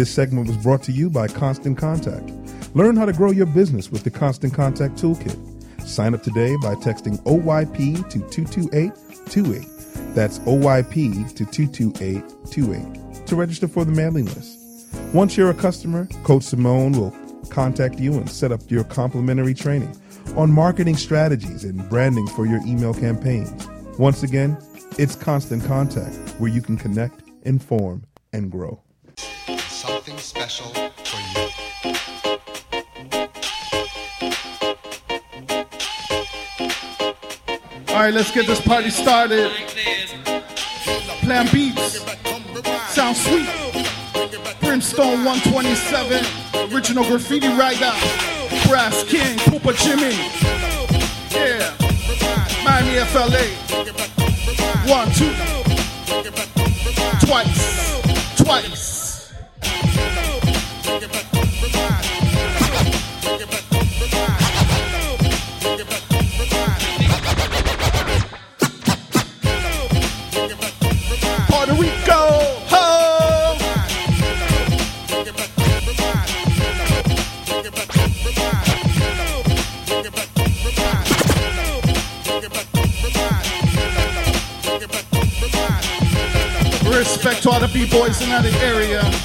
This segment was brought to you by Constant Contact. Learn how to grow your business with the Constant Contact Toolkit. Sign up today by texting OYP to 22828. That's OYP to 22828 to register for the mailing list. Once you're a customer, Coach Simone will contact you and set up your complimentary training on marketing strategies and branding for your email campaigns. Once again, it's Constant Contact where you can connect, inform, and grow. Special for you. All right, let's get this party started. Plan beats. Sound sweet. Brimstone 127. Original graffiti writer. Brass King. Poopa Jimmy. Yeah. Miami FLA. One, two. Twice. Twice. Respect to all the B-boys in that area.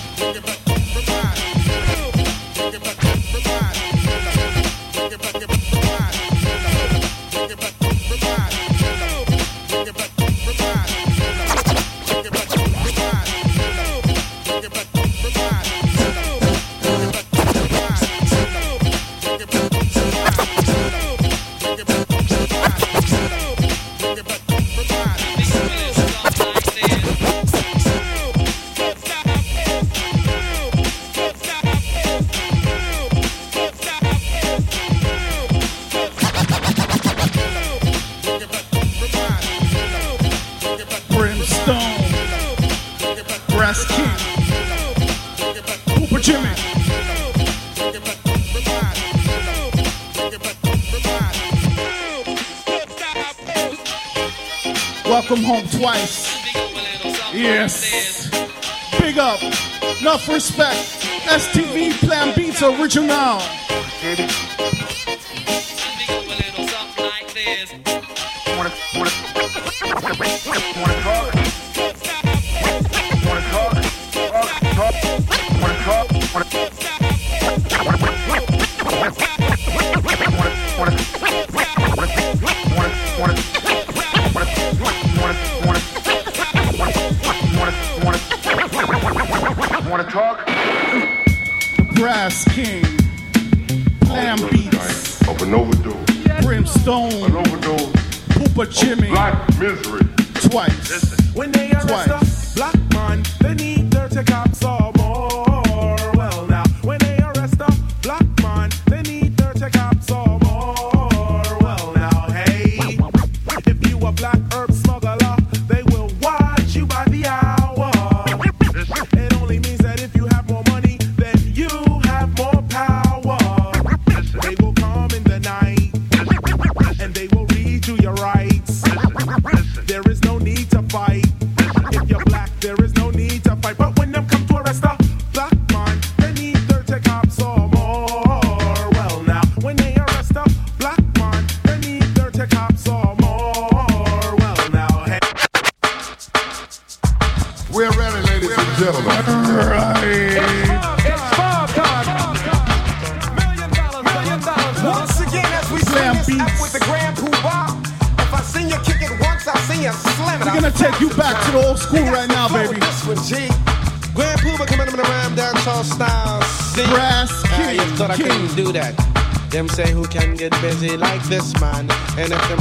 Welcome home twice. Yes. Big up. Enough respect. STV Plan Beats Original. Wanna King. Plan Beats. Of an overdose. Brimstone. An overdose. Poopa Jimmy. Black misery. Twice. When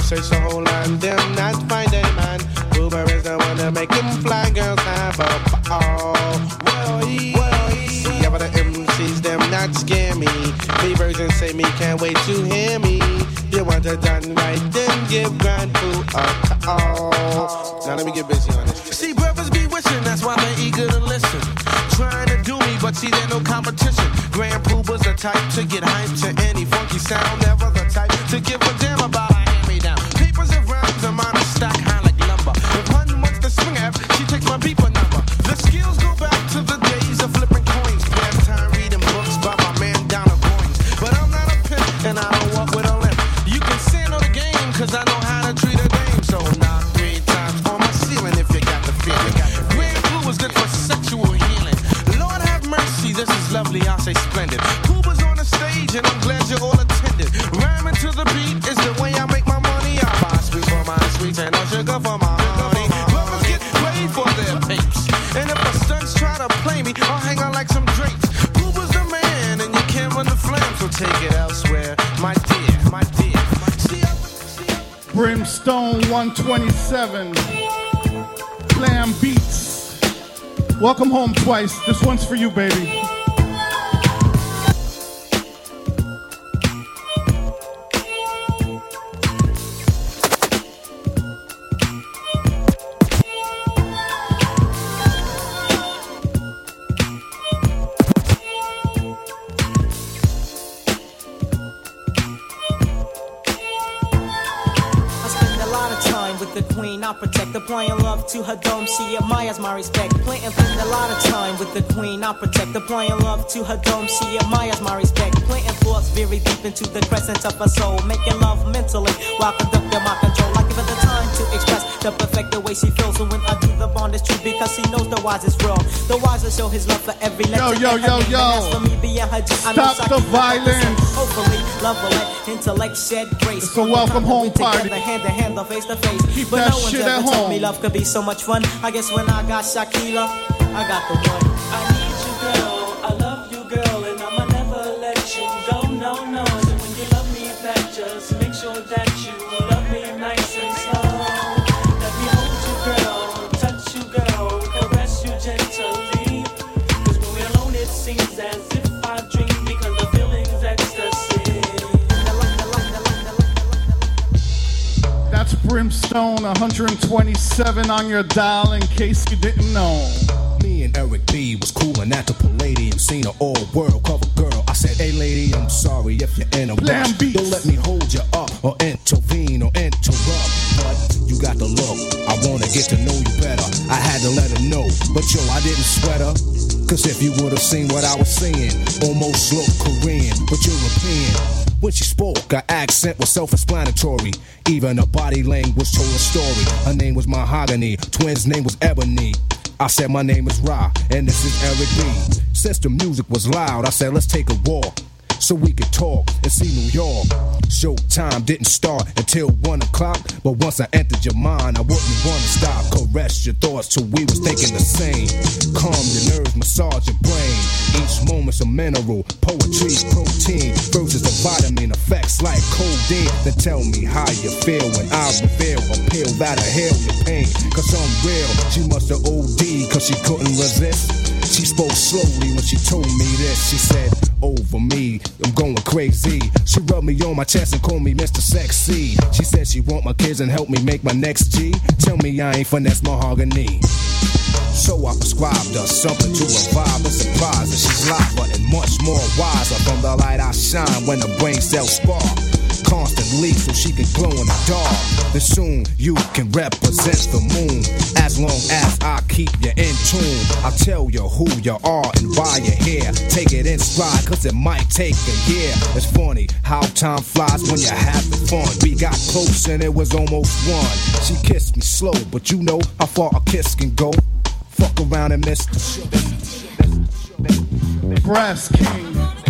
search the whole land, them not find a man. Puba is the one that make him fly girls have a ball. Yeah, but the MCs, them not scare me. Me version say me can't wait to hear me. You want it done right, then give Grand Poo a call. Now let me get busy on this. See, brothers be wishing, that's why they're eager to listen. Trying to do me, but see, there's no competition. Grand Puba's the type to get hyped to any funky sound, 127. Plan Beats. Welcome home twice. This one's for you, baby. To her dome. She admires my respect. Planting spend a lot of time with the queen. I protect, applying love to her dome. She admires my respect. Planting thoughts very deep into the crescent of her soul. Making love mentally while conducting my control. The perfect the way she feels. And when I do the bond, it's true because she knows the wise is real. The wise will show his love for every letter. yo, yo, yo. As for me being her G, I know Stop the violence. Hopefully, love will let intellect shed grace. A welcome home party. Hand to hand, face to face. Keep but that no one's shit ever at told home. me love could be so much fun. I guess when I got Shakila, I got the one. Brimstone 127 on your dial in case you didn't know. Me and Eric B was coolin' at the Palladium, seen an all world cover girl. I said, Hey lady, I'm sorry if you're in a rush. Don't let me hold you up or intervene or interrupt. But you got the look. I wanna get to know you better. I had to let her know, but yo, I didn't sweat her. Cause if you would've seen what I was seeing, almost looked Korean, but European. When she spoke, her accent was self-explanatory. Even her body language told a story. Her name was Mahogany, twins' name was Ebony. I said my name is Ra, and this is Eric B. Since the music was loud, I said let's take a walk so we could talk and see New York. Showtime didn't start until one o'clock, but once I entered your mind, I wouldn't wanna stop. Caress your thoughts till we was thinking the same. Calm your nerves, massage your brain. Each moment's a mineral, poetry, protein, versus the vitamin effects like codeine. Then tell me how you feel when I reveal a pill that'll heal your pain. Cause I'm real, she must have OD cause she couldn't resist. She spoke slowly when she told me this. She said, Over me, I'm going crazy. She rubbed me on my chest and called me Mr. Sexy. She said she want my kids and help me make my next G. Tell me I ain't finesse mahogany. So I prescribed her something to revive and surprise her. She's live and much more wiser from the light I shine when the brain cells spark. Constantly so she can glow in the dark. Then soon you can represent the moon. As long as I keep you in tune, I'll tell you who you are and why you're here. Take it in stride, cause it might take a year. It's funny how time flies when you're having fun. We got close and it was almost one. She kissed me slow, but you know how far a kiss can go. Fuck around and miss the Brass King.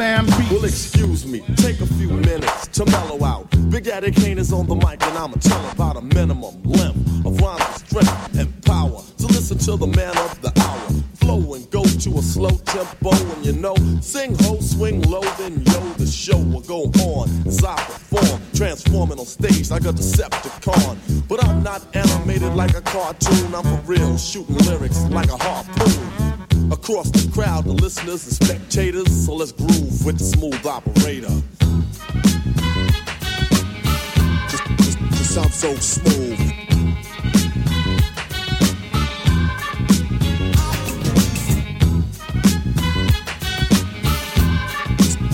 Glam Well, excuse me, take a few minutes to mellow out. Big Daddy Kane is on the mic, and I'ma tell about a minimum length of rhyme strength and power. So listen to the man of the hour. Flow and go to a slow tempo, and you know, sing ho, swing low, then yo, the show will go on as I perform, transforming on stage like a Decepticon. But I'm not animated like a cartoon, I'm for real, shooting lyrics like a harpoon. Across the crowd, the listeners and spectators, so let's groove with the smooth operator. Sound so smooth.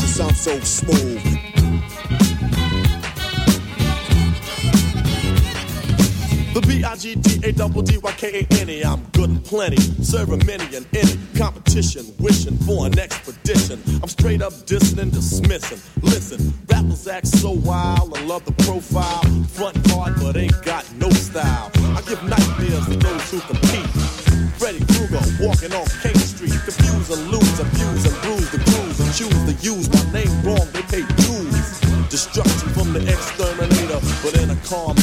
Sound so smooth. The B-I-G-D-A-double-D-Y-K-A-N-E I'm good and plenty, serving many and any competition, wishing for an expedition. I'm straight up dissing and dismissing. Listen, rappers act so wild, I love the profile. Front hard, but ain't got no style. I give nightmares to those who compete. Freddy Krueger walking off King Street, confuse and lose, abuse choose the use my name wrong, they pay dues. Destruction from the exterminator, but in a calm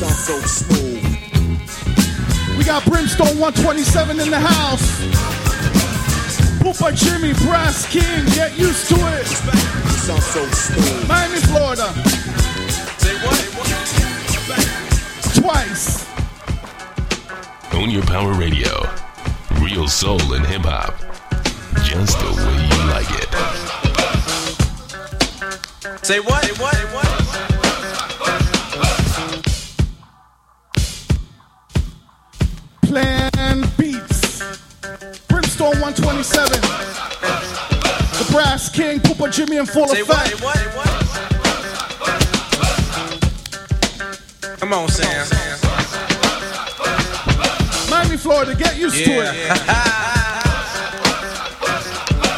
Sound so smooth. We got Brimstone 127 in the house. Poopa Jimmy, Brass King, get used to it. Sound so smooth. Miami, Florida. Say what? Twice. Own Your Power Radio. Real soul and hip hop. Just the way you like it. Say what? Say what? Say what? 27. The Brass King, Poopa Jimmy, and Full Effect. What. Come on, Sam. Miami, Florida, get used yeah. to it.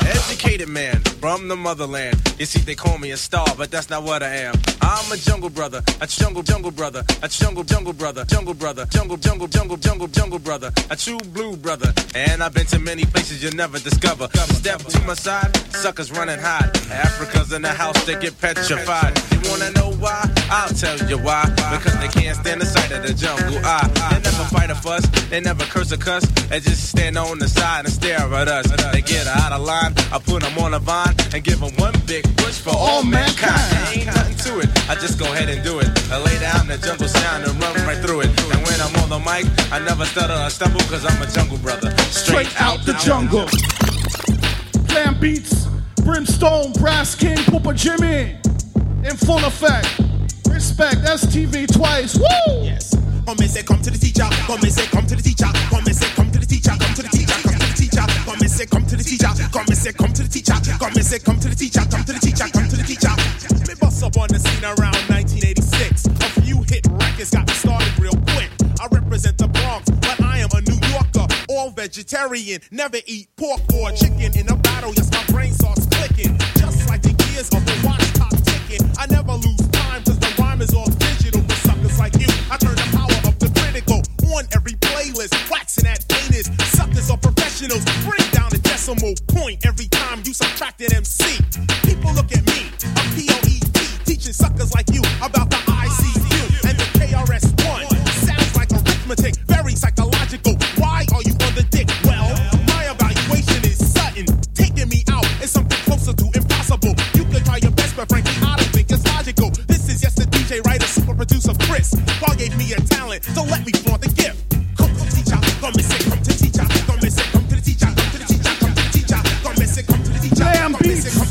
Educated man from the motherland. You see, they call me a star, but that's not what I am. I'm a jungle brother, a jungle jungle brother, a jungle jungle brother, jungle brother, jungle jungle jungle jungle jungle brother, a true blue brother. And I've been to many places you'll never discover. Step to my side, suckers running hot. Africa's in the house, they get petrified. Wanna know why? I'll tell you why. Because they can't stand the sight of the jungle. I, they never fight a fuss, they never curse a cuss. They just stand on the side and stare at us. They get out of line, I put them on a vine and give them one big push for all mankind. Ain't nothing to it, I just go ahead and do it. I lay down the jungle sound and run right through it. And when I'm on the mic, I never stutter or stumble because I'm a jungle brother. Straight out the jungle. Plan Beats, Brimstone, Brass King, Poopa Jimmy. In full effect. Respect, STV twice. Woo! Yes. Come and say, come to the teacher. Come and say, come to the teacher. Come and say, come to the teacher. Come to the teacher. Come to the teacher. Come and say, come to the teacher. Come and say, come to the teacher. Come and say, come to the teacher. Come to the teacher. Come to the teacher. Me bust up on the scene around 1986. A few hit records got me started real quick. I represent the Bronx, but I am a New Yorker. All vegetarian, never eat pork or chicken. In a battle, yes, my brain starts clicking. Just like the gears of the watch I never lose time, cause the rhyme is all digital. For suckers like you, I turn the power up to critical. On every playlist, waxing at anus. Suckers are professionals. Bring down the decimal point every time you subtract an MC. People look at me, a POET, teaching suckers like you about the ICU and the KRS-One. Sounds like arithmetic, very psychological. Chris. God gave me a talent, so let me flaunt the gift. Come to the teacher, come and say, come to the teacher, come and come to the teacher, come to the teacher, come to the teacher, come and come to the teacher, come and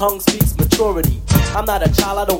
tongue speaks maturity. I'm not a child, I don't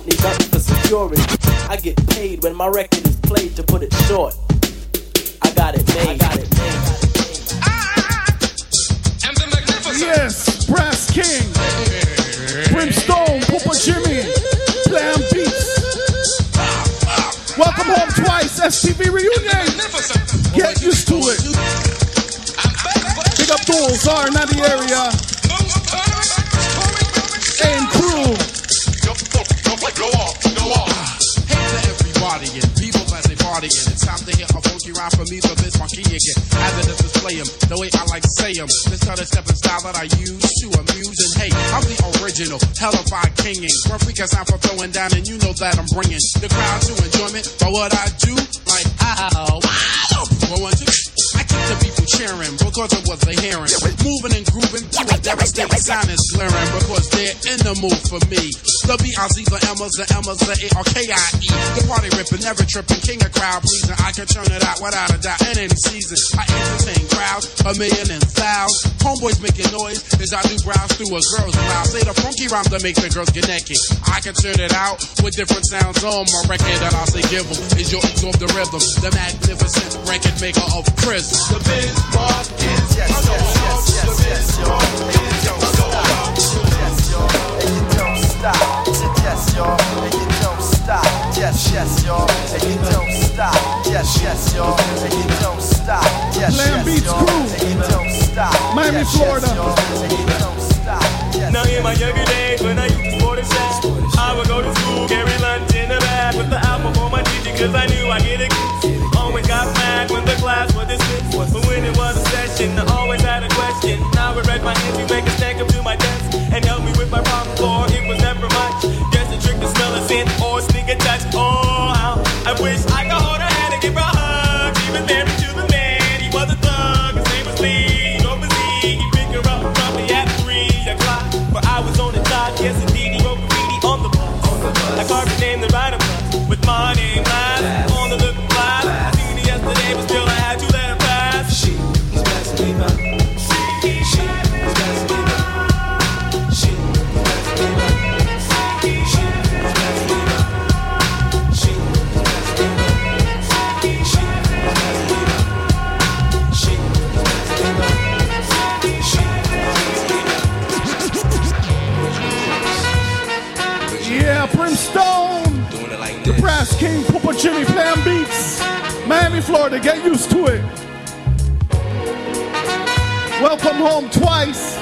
to and people as they party and it's time to hear a funky rhyme from me, the Miss Monkey again. As it is display 'em, the way I like to say 'em. This other step and style that I use to amuse and hey, I'm the original, hellified kinging. Perfect as I'm for throwing down and you know that I'm bringing the crowd to enjoyment for what I do. Like, ow, wow, one, two. I keep the people cheering because of was they're hearing. Moving and grooving to a devastating sound is glaring because they're in the mood for me. The B-I-Z, the M's, the M's, the A-R-K-I-E. The party ripping, never tripping, king of crowd pleasing. I can turn it out without a doubt in any season. I entertain crowds, a million and thousands. Homeboys making noise as I do browse through a girl's mouth. Say the funky rhyme that makes the girls get naked. I can turn it out with different sounds on my record that I say give 'em is your absorb the rhythm. The magnificent record maker of prison. The Biz Cause I knew I'd get kiss. Always got mad when the class was dismissed. But when it was a session, I always had a question. Now I read my hands, you make a stack up to my desk and help me with my problem for it was never much. Just a trick to smell a scent or sneak a touch. Oh, how I wish I could hold her hand and give her a hug. She was married to the man, he was a thug. His name was Lee, overseas. He picked her up probably at three o'clock. But I was on the dock, yes indeed, he wrote graffiti on the bus. I carved his name, the rider bus, with my Brass King, Poopa Jimmy, Plan Beats. Miami, Florida, get used to it. Welcome home twice.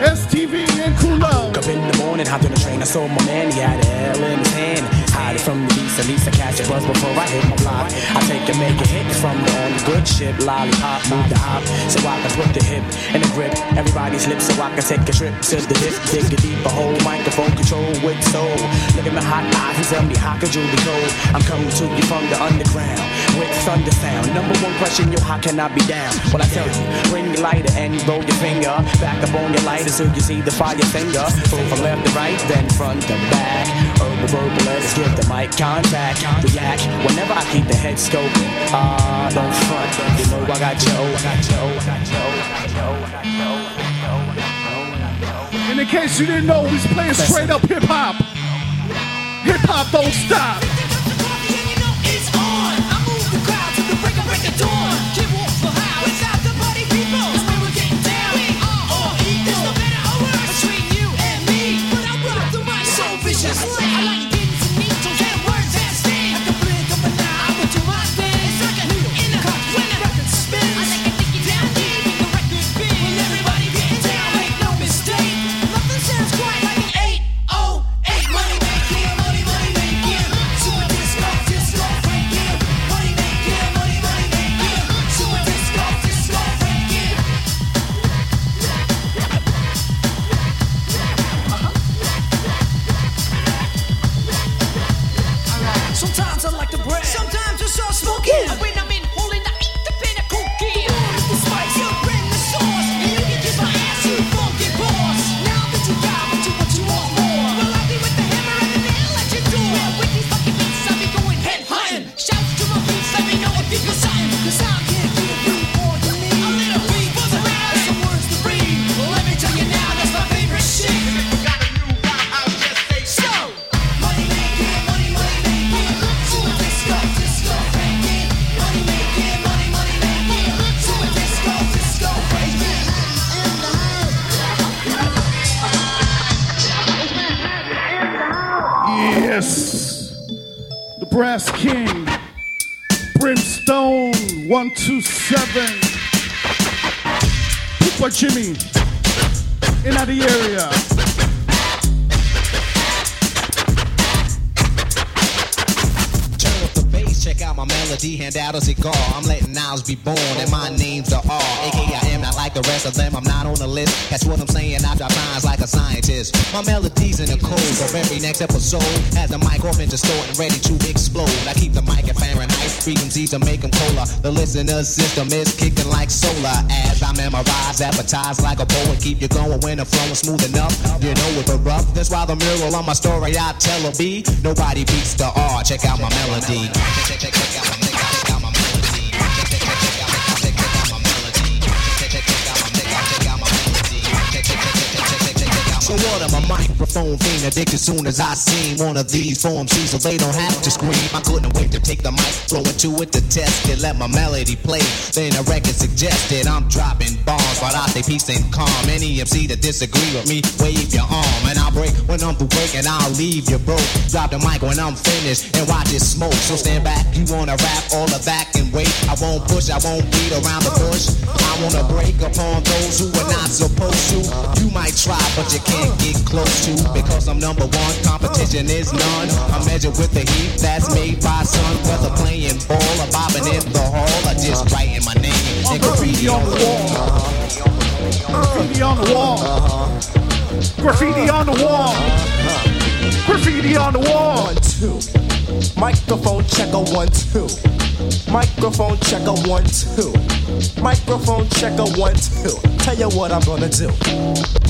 STV and. Woke up in the morning, hopped on the train, I saw my man, he had an L in his hand. Hide it from the beast, at least I catch a buzz before I hit my block. I take and make a hit from the only good ship, lollipop, move the hop, so I can put the hip in the grip. Everybody's lips, so I can take a trip to the hip, dig a deeper hole, microphone control with soul. Look at my hot eyes and tell me how could you be cold? I'm coming to you from the underground with thunder sound. Number one question, yo, how can I be down? Well, I tell you, bring your lighter and roll your finger back up on your lighter so you see the fire finger. From left to right, then front to back. Herbal, verbal, let's give the mic contact. React whenever I keep the head scoping. Ah, don't front. You know I got you. I got you. I got you. I got you. And in case you didn't know, he's playing straight up hip hop. Hip hop don't stop. Yes. The Brass King. Brimstone 127. Poopa Jimmy. In the area. Turn up the bass, check out my melody, hand out a cigar. I'm letting Niles be born, and my name's the R. AKA I am not like the rest of them, I'm not on the list. That's what I'm saying, I drop lines like a scientist. My melody's in the code of every next episode. Has the mic off and distorted and ready to explode. I keep the mic at Fahrenheit, frequency to make them colder. The listener system is kicking like solar. As I memorize, advertise like a poet, keep you going when the flow is smooth enough. You know with the rough, that's why the mural on my story I tell a B. Nobody beats the R, check out my melody. Check, check, check check out my- So am a microphone fiend addicted soon as I seen one of these forms C so they don't have to scream. I couldn't wait to take the mic, throw it to it to test it, let my melody play. Then a record suggested I'm dropping bombs, but I stay peace and calm. Any MC that disagree with me, wave your arm and I'll break when I'm through and I'll leave you broke. Drop the mic when I'm finished and watch it smoke. So stand back, you wanna rap all the back and wait. I won't push, I won't beat around the bush. I wanna break upon those who are not supposed to. You might try, but you can't get close to because I'm number one. Competition is none. I measure with the heat that's made by sun. Whether playing ball or bobbing in the hall or just writing my name and uh-huh. graffiti on the wall. Graffiti on the wall. Uh-huh. Graffiti on the wall. Uh-huh. Graffiti on the wall. One, two. Microphone checker one, two. Microphone checker one, two. Microphone checker one, two. Tell you what I'm gonna do.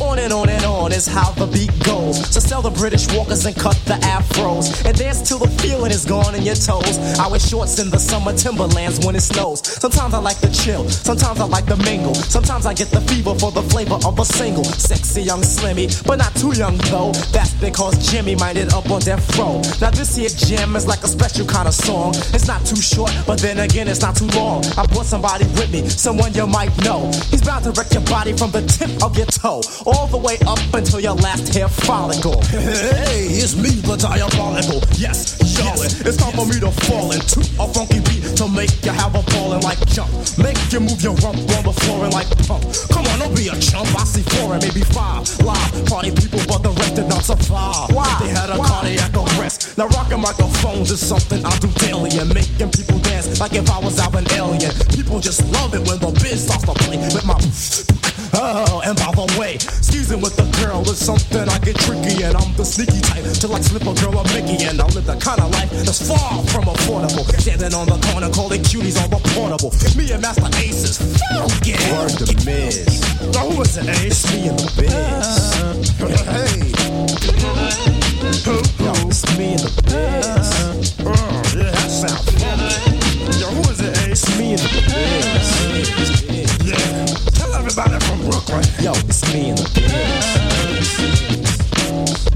On and on and on is how the beat goes. So sell the British walkers and cut the afros. And dance till the feeling is gone in your toes. I wear shorts in the summer timberlands when it snows. Sometimes I like to chill, sometimes I like to mingle. Sometimes I get the fever for the flavor of a single. Sexy young slimmy, but not too young though. That's because Jimmy minded up on death row. Now this here jam is like a special kind of song. It's not too short, but then again it's not too long. I brought somebody with me, someone you might know. He's bound to wreck your body from the tip of your toe, all the way up until your last hair follicle. Hey, it's me, the diabolical. Yes, yo, it's time for me to fall into a funky beat to make you have a ballin' like jump. Make you move your rump on the floor and like pump. Come on, don't be a chump. I see four and maybe five live party people, but the rest did not survive. Why? They had a cardiac arrest. Now rocking microphones is something I do daily and making people dance like if I was out an alien. People just love it when the biz starts to play with my. Oh, and by the way, skeezing with a girl is something I get tricky, and I'm the sneaky type to like slip a girl a Mickey, and I live the kind of life that's far from affordable. Standing on the corner, calling cuties on the portable. Me and Masta Ace is funky. Word to Miz. Now who is it, Ace? It's me and the biz. Hey. Yo, it's me and the biz. Oh, uh, yeah, that sounds. Yo, who is it, Ace? It's me and the biz. Brooklyn. Yo, it's me and the biz.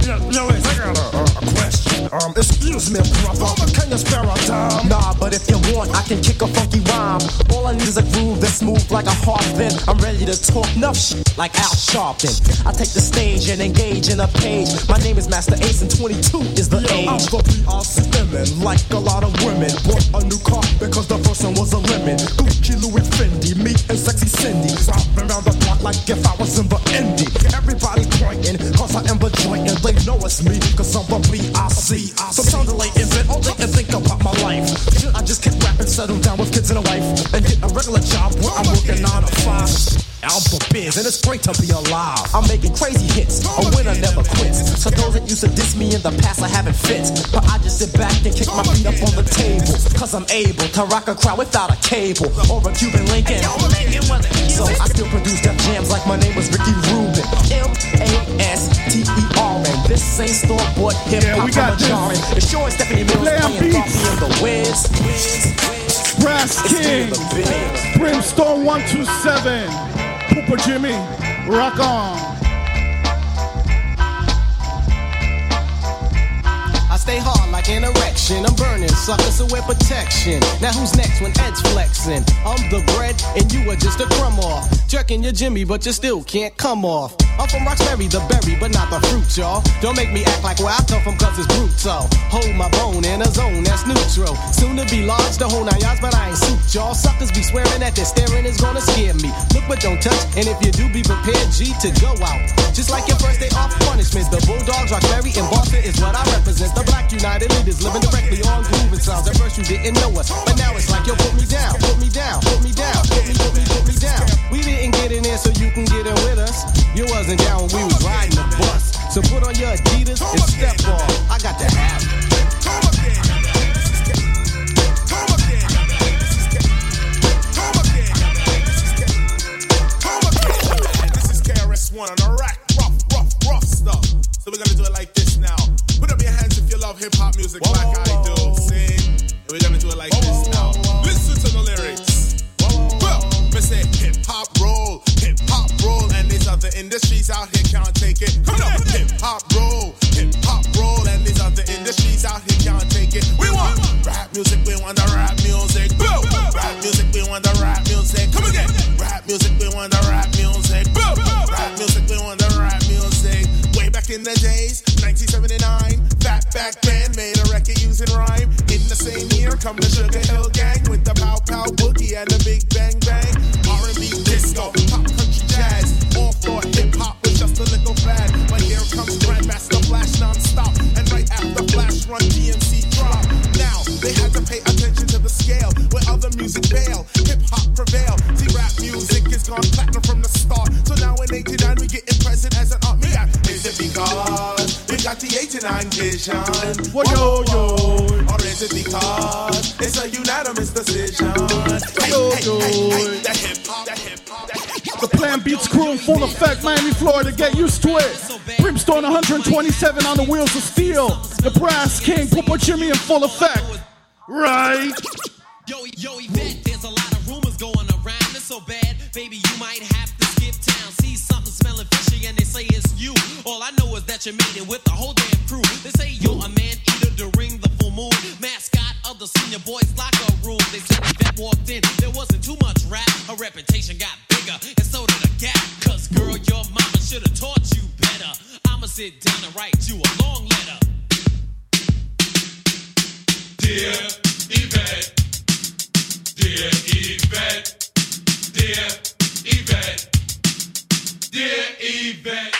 Yo, yo, Ace, I got a question. Um, excuse me, brother. Can you spare a dime? Nah, but if you want, I can kick a funky rhyme. All I need is a groove that's smooth like a harp. Then I'm ready to talk enough shit like Al Sharpton. I take the stage and engage in a page. My name is Masta Ace, and 22 is the Yo, I'm age. the PRC women, like a lot of women. Bought a new car because the first one was a lemon. Gucci, Louis, Fendi, me and sexy Cindy. Driving around the block like if I was in the Indy. Everybody pointing, cause I am the joint, and they know it's me, cause I'm the PRC. Sometimes I lay in bed all day and think about my life. Should I just keep rapping, settle down with kids and a wife, and get a regular job where I'm working nine to five? Alpha biz, and it's great to be alive. I'm making crazy hits. A winner never quits. So those that used to diss me in the past, I haven't fit. But I just sit back and kick my feet up on the table. Cause I'm able to rock a crowd without a cable or a Cuban Lincoln. So I still produce death jams like my name was Ricky Rubin. M-A-S-T-E-R-N. This ain't store bought hip Yeah, hop we got a jarring. The show is Stephanie Mills playing and the Wiz. Brass King. Brimstone 127. Poopa Jimmy. Rock on. I stay hard like like an erection. I'm burning suckers, so wear protection. Now who's next when Ed's flexing? I'm the bread, and you are just a crumb off. Jerking your Jimmy, but you still can't come off. I'm from Roxbury, the berry, but not the fruit, y'all. Don't make me act like where I come from, cause it's brutal. Hold my bone in a zone that's neutral. Soon to be large, the whole nine yards, but I ain't soup, y'all. Suckers be swearing that their staring is gonna scare me. Look but don't touch, and if you do, be prepared, G, to go out. Just like your first day off punishment, the Bulldogs, Roxbury, and Boston is what I represent. The Black United leaders living directly on grooving sounds. At first you didn't know us, but now it's like, yo, put me down, put me down, put me down, put me, put me, put me down. We didn't get in there so you can get in with us. You wasn't down when we was riding the bus. So put on your Adidas and step off. I got the have. This is KRS-One on a rack, rough, rough, rough stuff. So we're gonna do it like this now. Put up your hands if you love hip hop music like I do. Sing. And we're gonna do it like this now. Listen to the lyrics. Well, me say hip hop roll, hip hop roll, and these other industries out here can't take it. Come on, hip hop roll, hip hop roll, and these other industries out here can't take it. We want rap music, we want the rap music. Boom. Rap music, we want the rap music. Come again. Rap music, we want the rap music. Boom. Rap music, we want the rap music. Way back in the days, 1979, Fatback Band made a record using rhyme. In the same year, come the Sugarhill Gang run, DMC drop. Now, they had to pay attention to the scale where other music fail. Hip hop prevail. See, rap music is gone platinum from the start. So now in 89, we getting present as an art. Ask, Is it because we got the 89 vision? Whoa, yo, yo. Or is it because it's a unanimous decision? Yo, yo. hey, hey, that that hip hop, that hip hop. The Plan Beats crew in full effect, Miami, Florida. Get used to it. Brimstone 127 on the wheels of steel. The Brass King, Papa Jimmy in full effect. Right. Yo, yo, Yvette, there's a lot of rumors going around. It's so bad, baby, you might have to skip town. See something smelling fishy, and they say it's you. All I know is that you're meeting with the whole damn crew. They say you're a man eater during the full moon. Mascot of the senior boys locker room. They said Yvette walked in, there wasn't too much rap. Her reputation got bigger, and so did a gap. Cause girl, your mama should have taught you better. I'ma sit down and write you a long letter. Dear Yvette, dear Yvette, dear Yvette, dear Yvette.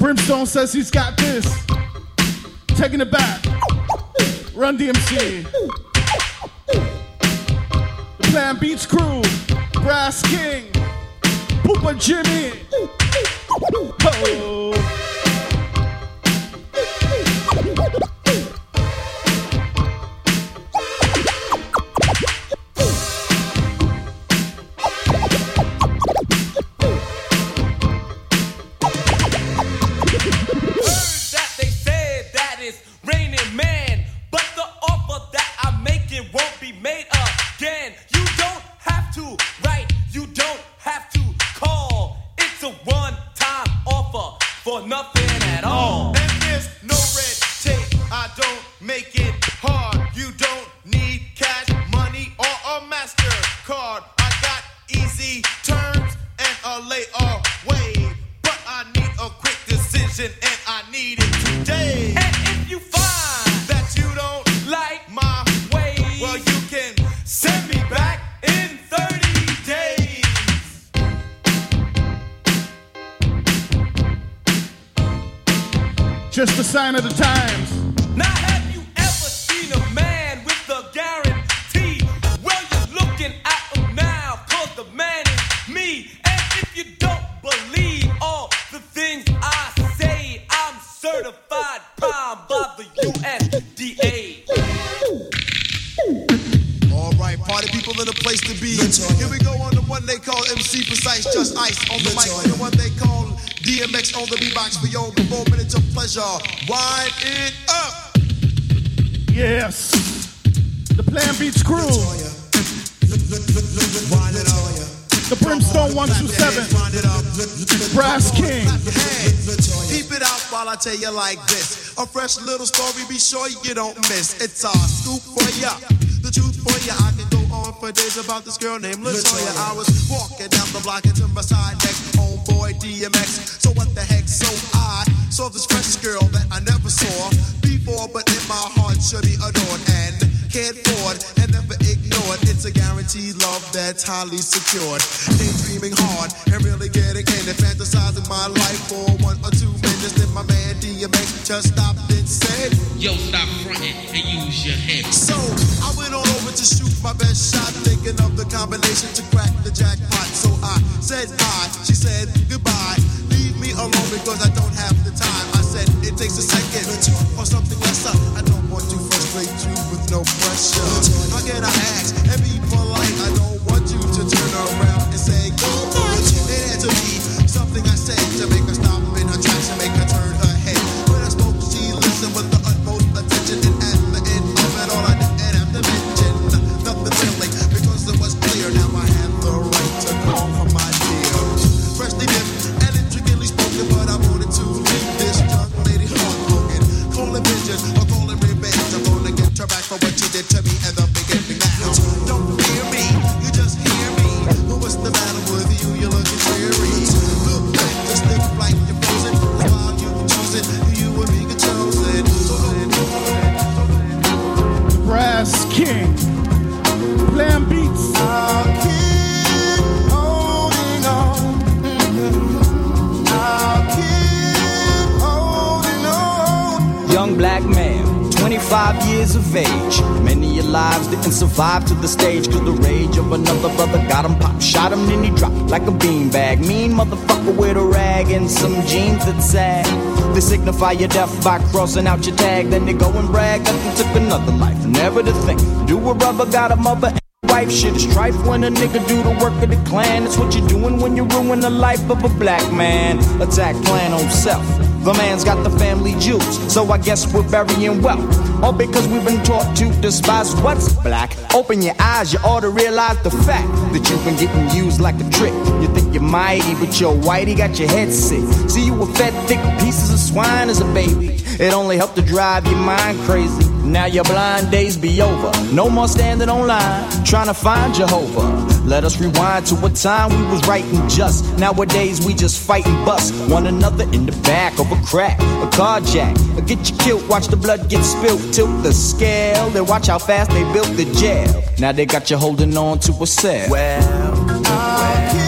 Brimstone says he's got this. Taking it back. Run DMC. The Plan Beats crew. Brass King. Poopa Jimmy. Oh. Ice on the mic. The one they call DMX on the beatbox for your four minutes of pleasure. Wind it up. Yes. The Plan Beats crew. The Brimstone 127. Brass King. Keep it out while I tell you like this. A fresh little story, be sure you don't miss. It's a scoop for ya, the truth for ya. I can go on for about this girl named Latoya. I was walking down the block into my side next homeboy DMX. So what the heck? So I saw this fresh girl that I never saw before, but in my heart should be adored and cared for and never ignored. It's a guaranteed love that's highly secured. Daydreaming hard and really getting in and fantasizing my life for one or two minutes. My man DMX just stopped and said, Yo, stop fronting and use your head. So I went on over to shoot my best shot, thinking of the combination to crack the jackpot. So I said hi, she said goodbye. Leave me alone because I don't have the time. I said it takes a second or two for something lesser. I don't want to frustrate you with no pressure. How can I ask and be polite? I don't want you to turn around and say go much. It had to be something I said to make her stop in her tracks and make her back for what she did to me in the beginning. Now, don't fear me, you just hear me. But what's the matter with you? You're looking weary. Look back, just look like you're frozen. While you choose it, you and me chosen. Brass King. Plan beats. I'll keep holding on. I'll keep holding on. Young black man, 25 years of age. Many of lives didn't survive to the stage. Cause the rage of another brother got him pop. Shot him, then he dropped like a beanbag. Mean motherfucker with a rag and some jeans that sag. They signify your death by crossing out your tag. Then they go and brag that they took another life. Never to think, do a brother got a mother and wife? Shit is strife when a nigga do the work of the clan. That's what you're doing when you ruin the life of a black man. Attack plan on self. The man's got the family jewels, so I guess we're burying wealth. All because we've been taught to despise what's black. Open your eyes, you ought to realize the fact that you've been getting used like a trick. You think you're mighty, but your whitey got your head sick. See, you were fed thick pieces of swine as a baby. It only helped to drive your mind crazy. Now your blind days be over. No more standing online, trying to find Jehovah. Let us rewind to a time we was right and just. Nowadays we just fight and bust one another in the back of a crack, a carjack, or get you killed. Watch the blood get spilled, tilt the scale, then watch how fast they built the jail. Now they got you holding on to a cell. Well, Brimstone.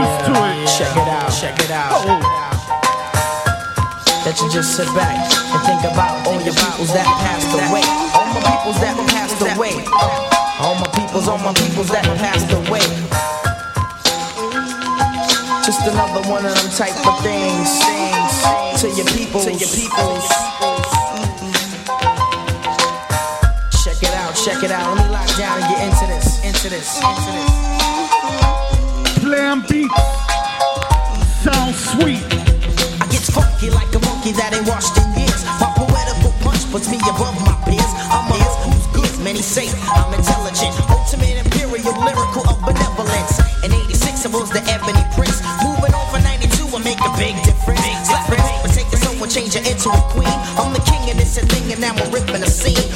Used to it. Check it out. Check it out. Oh. That you just sit back and think about all your peoples that passed away. All my peoples that passed away. All my peoples, all my peoples that passed away. Just another one of them type of things. To your peoples. To your peoples. Check it out, check it out. Let me lock down and get into this, into this, into this. Plan beats. Sound sweet. I get funky like a monkey that ain't washed in years. My poetical punch puts me above my peers. I'm a who's good, many say I'm intelligent. Ultimate imperial lyrical of benevolence. In 86 I was the ebony prince. Moving on for 92 I make a big difference. Slap it, but take soul and change her into a queen. I'm the king of this and thing and now I'm ripping a scene.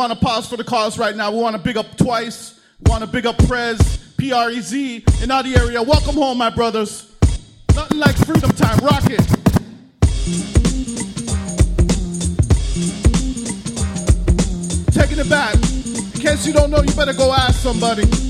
want to pause for the cause right now. We want to big up twice. We want to big up Prez, P R E Z, in all the area. Welcome home, my brothers. Nothing like freedom time. Rock it. Taking it back. In case you don't know, you better go ask somebody.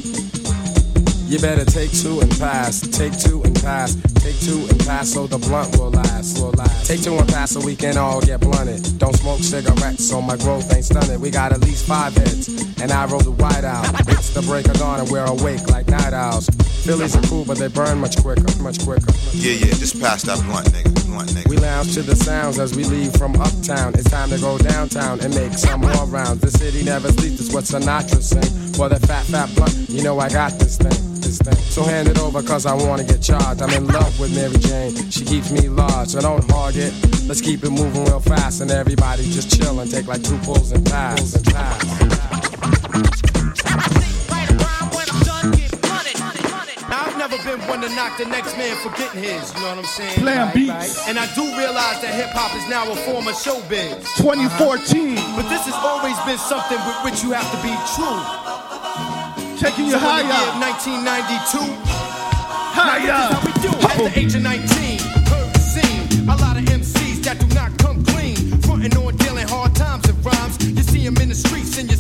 You better take two and pass, take two and pass, take two and pass so the blunt will last, will last. Take two and pass so we can all get blunted. Don't smoke cigarettes so my growth ain't stunted. We got at least five heads and I roll the white out. It's the break of dawn and we're awake like night owls. Phillies are cool, but they burn much quicker, much quicker. Much yeah, yeah, just pass that blunt, nigga, blunt, nigga. We lounge to the sounds as we leave from uptown. It's time to go downtown and make some more rounds. The city never sleeps, it's what Sinatra sing. For the fat, fat blunt, you know I got this thing thing. So hand it over, cause I wanna get charged. I'm in love with Mary Jane, she keeps me large, so don't hog it. Let's keep it moving real fast, and everybody just chill and take like two pulls and pass. And pass. been one to knock the next man for getting his. You know what I'm saying? Slam beats. Right. And I do realize that hip hop is now a form of showbiz. 2014. Uh-huh. But this has always been something with which you have to be true taking you so higher. 1992. Higher. Now, how we do at the age of 19. Heard the scene. A lot of MCs that do not come clean. Fronting on dealing hard times and rhymes. You see them in the streets and you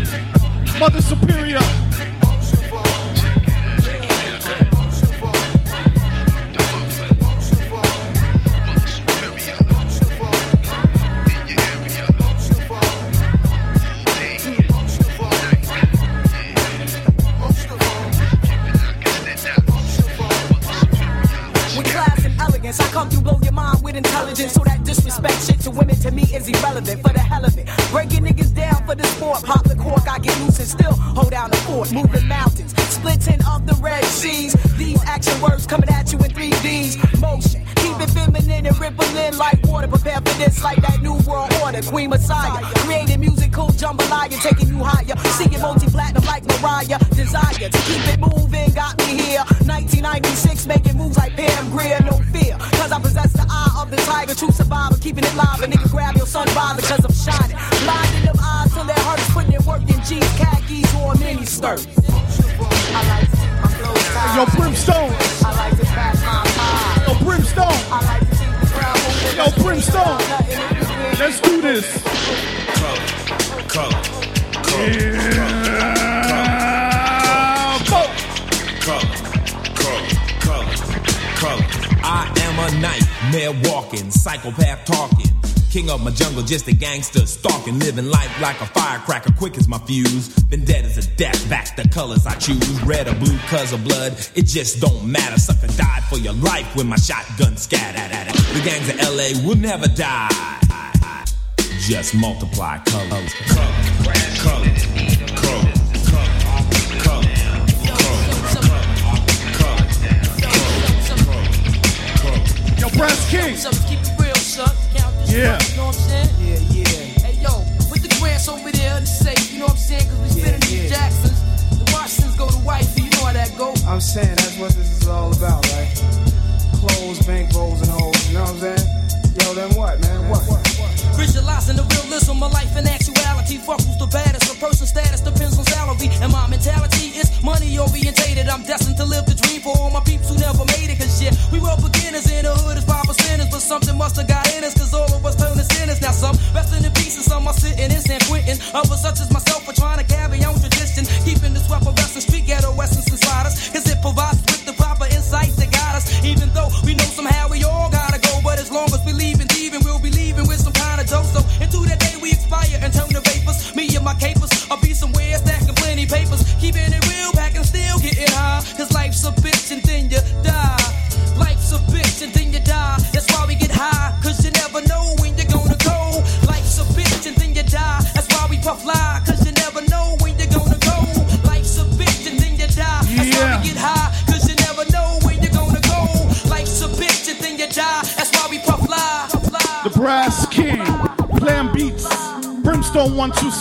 six. My jungle, just a gangster stalking, living life like a firecracker, quick as my fuse. Been dead as a death, back the colors I choose, red or blue, cause of blood. It just don't matter. Sucker died for your life when my shotgun scat at at The gangs of LA will never die. Just multiply colors, colors, colors, colors. Yo, Brass King. 10. That's what this is all about, right? Clothes, bank rolls, and hoes. You know what I'm saying? Yo, then what, man? What? Visualizing the realism of life in actuality. Fuck who's the baddest. A person's status depends on salary. And my mentality is money orientated. I'm destined to live the dream for all my peeps who never made it. Cause shit, we were beginners in the hood as five sinners, But something must have got in us. Cause all of us turned to sinners. Now some resting in pieces. Some are sitting in San Quentin. Others such as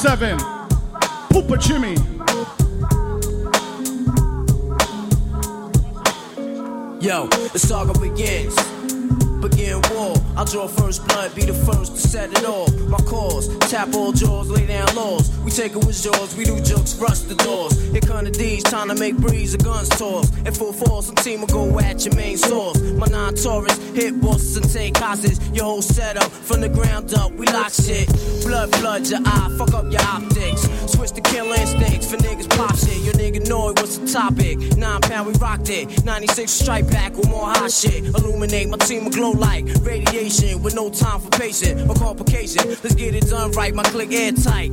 127. Poopa Jimmy. Yo, the saga begins. Begin war. I'll draw first blood, be the first to set it off. My cause, tap all jaws, lay down laws. We take it with jaws, we do jokes, rush the doors. Here come the D's, time to make breeze, the guns toss. In full force, some team will go at your main source. My non Taurus, hit bosses and take hostage. Your whole setup, from the ground up. Blood flood your eye, fuck up your optics. Switch to kill instincts for niggas pop shit. Your nigga know it was the topic. Nine pound, we rocked it. 96 strike back with more hot shit. Illuminate my team will glow like radiation with no time for patient or complication. Let's get it done right, my click airtight.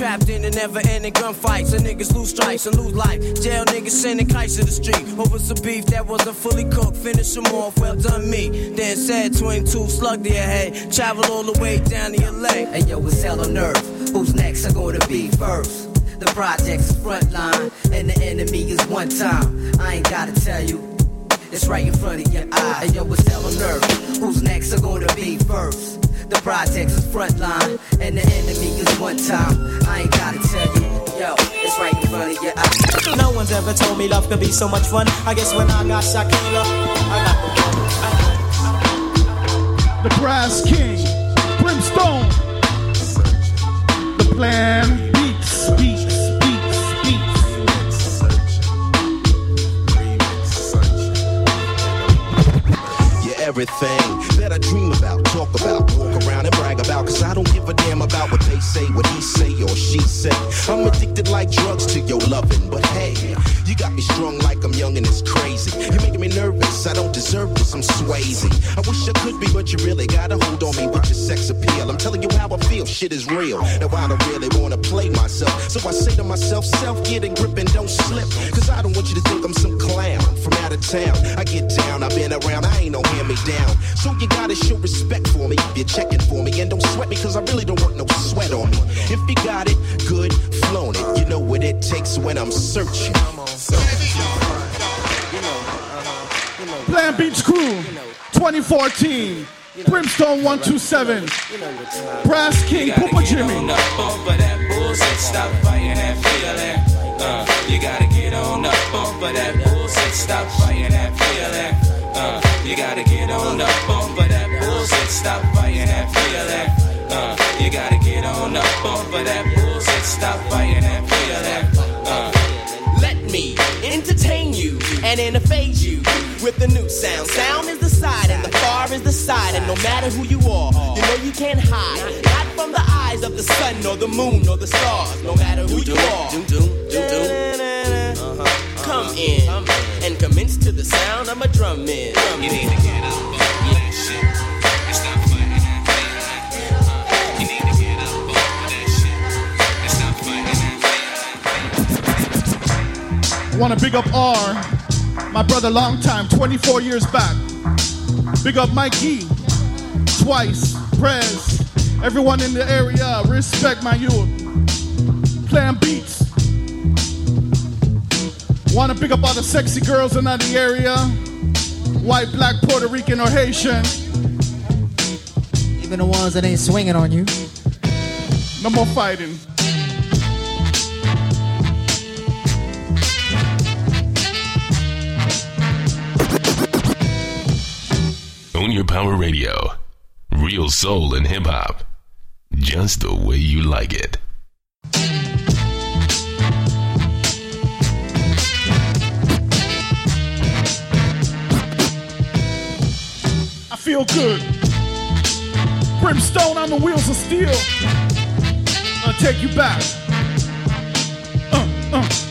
Trapped in the never ending gunfights. And niggas lose stripes and lose life. Jail niggas sending kites to the street. Over some beef that wasn't fully cooked. Finish them off, well done me. Then said 22 slug to your head. Travel all the way down to LA. Hey yo, it's hell on earth. Who's next are gonna be first? The project's frontline, and the enemy is one time. I ain't gotta tell you. It's right in front of your eyes. Hey yo, it's hell on earth. Who's next are gonna be first? The project's is front line, and the enemy is one time. I ain't gotta tell you. Yo, it's right in front of your eye. No one's ever told me love could be so much fun. I guess when I got Shakira, I got the The Brass King. Brimstone. The Plan Beats. Beats. Beats. Beats. You're everything drugs to your loving, but hey, you got me strung like I'm young and it's crazy. You're making me nervous, I don't deserve this, I'm swayzy. I wish I could be, but you really got a hold on me with your sex appeal. I'm telling you how I feel, shit is real. Now I don't really wanna play myself, so I say to myself, self get in grip and don't slip. Cause I don't want you to think I'm some clown from out of town. I get down, I've been around, I ain't no hand me down. So you gotta show respect for me if you're checking for me. And don't sweat me, cause I really don't want no sweat on me. If you got it, good, flown it. You know what it takes when I'm searching. Uh-huh, Plan Beats Crew. 2014. Brimstone 127. Brass King. Poopa Jimmy. Off of that bullshit, stop fighting that feeling. Uh, you gotta get on up off of that bullshit, stop fighting that feeling. Uh, you gotta get on up off of that bullshit, stop fighting that feeling. Uh, you gotta get on up off of that bullshit, stop fighting that feeling. Uh, Let me entertain you and interface you with the new sound. Sound is the side and the far is the side, and no matter who you are, you know you can't hide. Not from the eyes of the sun or the moon or the stars. No matter who you are. Uh-huh. Come in and commence to the sound of a drum in. You need to get up on that shit and stop fighting that feeling. You need to get up on that shit and stop fighting that Want to big up R, my brother, long time, 24 years back. Big up Mikey, twice, Prez, everyone in the area. Respect my youth. Playing beats. Want to pick up all the sexy girls in the area. White, black, Puerto Rican, or Haitian. Even the ones that ain't swinging on you. No more fighting. Own Your Power Radio. Real soul and hip hop. Just the way you like it. I feel good. Brimstone on the wheels of steel. I'll take you back. Uh, uh,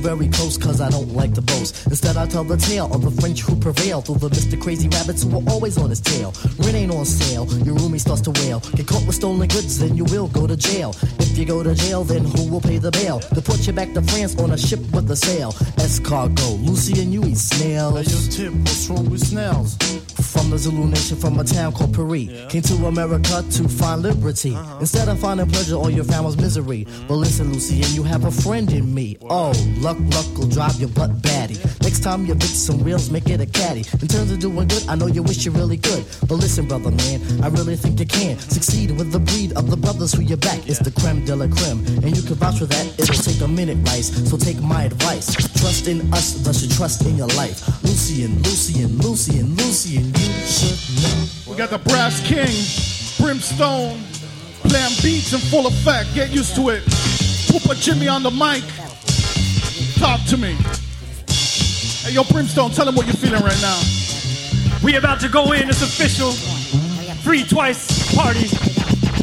very close, cause I don't like to boast. Instead, I tell the tale of the French who prevailed the Mr. Crazy Rabbits who were always on his tail. Rent ain't on sale, your roomie starts to wail. Get caught with stolen goods, then you will go to jail. If you go to jail, then who will pay the bail? put you back to France on a ship with a sail. Escargot, Lucien you eat snails. Hey, yo, Tip, what's wrong with snails? From the Zulu nation, from a town called Paris. Came to America to find liberty. Uh-huh. Instead of finding pleasure, all you found was misery. Mm-hmm. But listen, Lucy, and you have a friend in me. Oh, luck, luck will drive your butt batty. Next time you fix some wheels, make it a caddy. In terms of doing good, I know you wish you really could. But listen, brother, man, I really think you can succeed with the breed of the brothers who you back. It's the creme de la creme, and you can vouch for that. It'll take a minute, Rice. So take my advice. Trust in us, thus you trust in your life. Lucien, Lucien, Lucien, Lucien, you should know. We got the Brass King, Brimstone, playing beats in full effect. Get used to it. Poopa Jimmy on the mic. Talk to me. Hey, yo, Brimstone, tell him what you're feeling right now. We about to go in. It's official. Free twice party.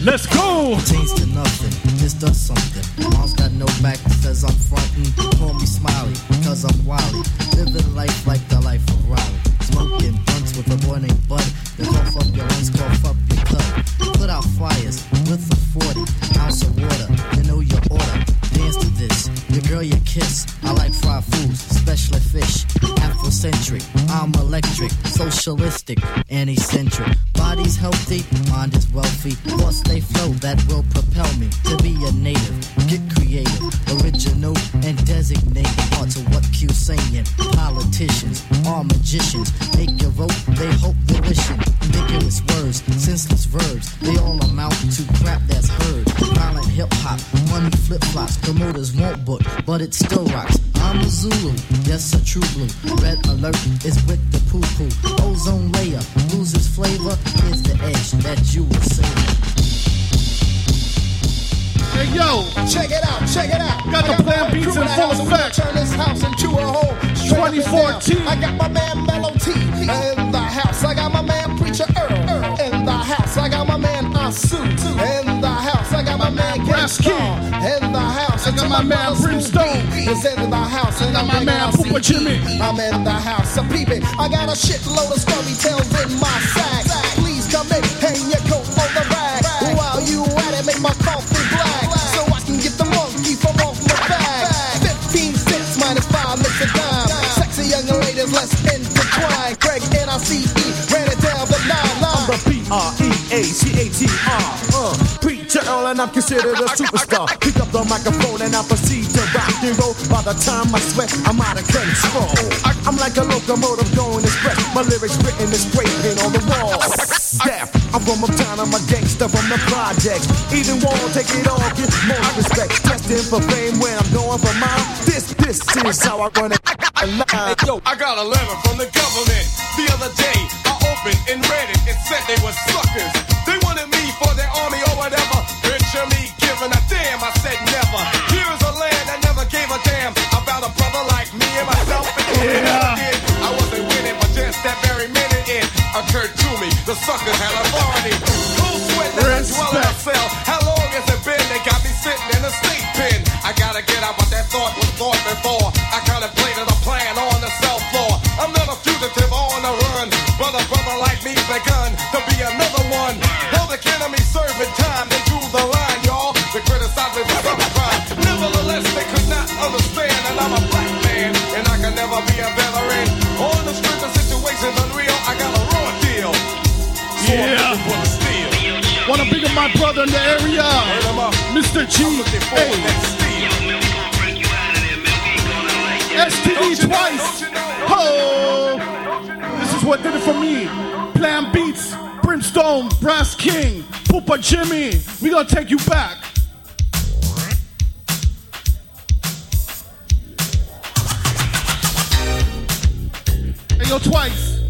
Let's go. Change to nothing, just does something. Mom's got no back, says I'm frontin'. Call me Smiley, cause I'm wily. Living life like the life of Riley. Smoking blunts with a boy named Bud. They cough up your lungs, cough up your cut. Put out fires with a 40 ounce of water. You know your order. Dance to this. Your girl, you kiss. I like fried foods, especially fish. Afrocentric, I'm electric, socialistic, and eccentric. Body's healthy, mind is wealthy. Thoughts they flow that will propel me to be a native. Get creative, original, and designate parts of what Q's saying. Politicians are magicians. Make your vote, they hope they're book, but it still got a shitload of storytells in my sack. Please come in, hang your coat on the rag. While you at it, make my coffee black. So I can get the monkey from off my back. 15 cents minus 5 makes a dime. Sexy young ladies, let's intertwine. Craig N-I-C-E, ran it down the line. I'm the P-R-E-A-C-A-T-R. Uh, Preacher Earl and I'm considered a superstar. Pick up the microphone and I proceed to rock and roll. By the time I sweat, I'm out of control. I'm like a locomotive going express. My lyrics written and scraping on the wall. Deaf, I'm from uptown, I'm a gangster from the projects. Even wall, take it all, get more respect. Destined for fame when I'm going for mine. This, this is how I run it. Hey, yo, I got a letter from the government the other day. I opened and read it. It said they were suckers. My brother in the area, Mr. G. Hey. STD twice. Ho! This is what did it for me. Plan Beats, Brimstone, Brass King, Poopa Jimmy. We gonna take you back. Hey, yo, twice.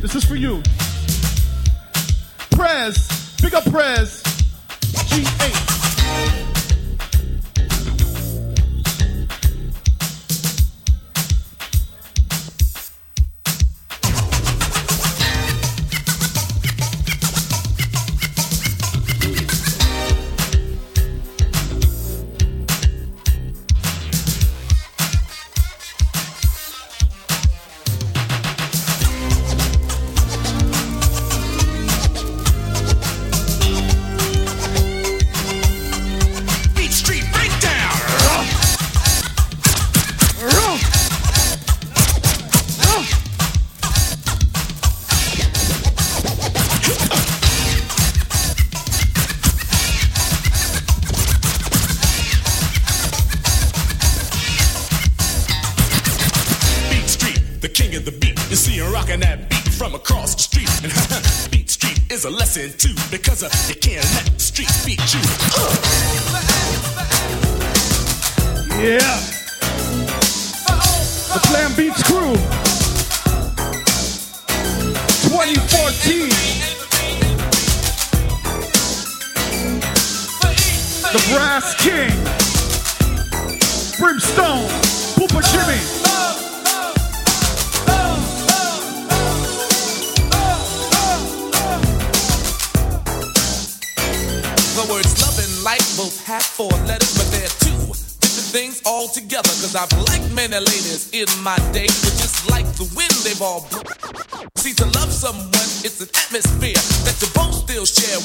This is for you. Prez, big up Prez. G8.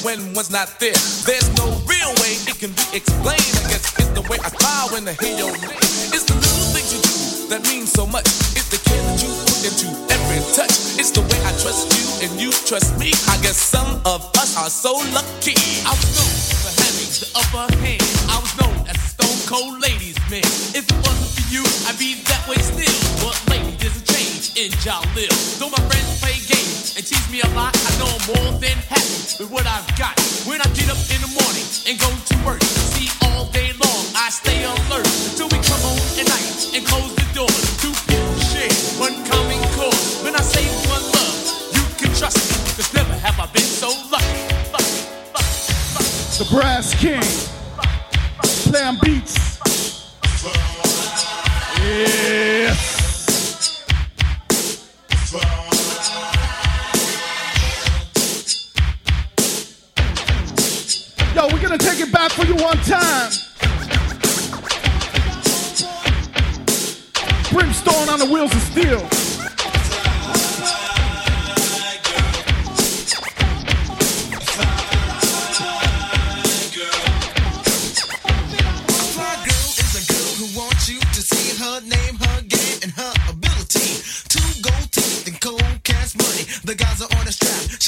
When one's not there. There's no real way it can be explained. I guess it's the way I smile when I hear your name. It's the little things you do that mean so much. It's the care that you put into every touch. It's the way I trust you and you trust me. I guess some of us are so lucky. I was known for having the upper hand. I was known as cold ladies man. If it wasn't for you, I'd be that way still. But lately there's a change in Jalil. Though my friends play games and tease me a lot, I know I'm more than happy with what I've got. When I get up in the morning and go to work, see all day long I stay alert until we come home at night and close the door. Two people share one common cause. When I say one love, you can trust me, cause never have I been so lucky. The Brass King. Plan Beats. Yeah. Yo, we're gonna take it back for you one time. Brimstone on the wheels of steel.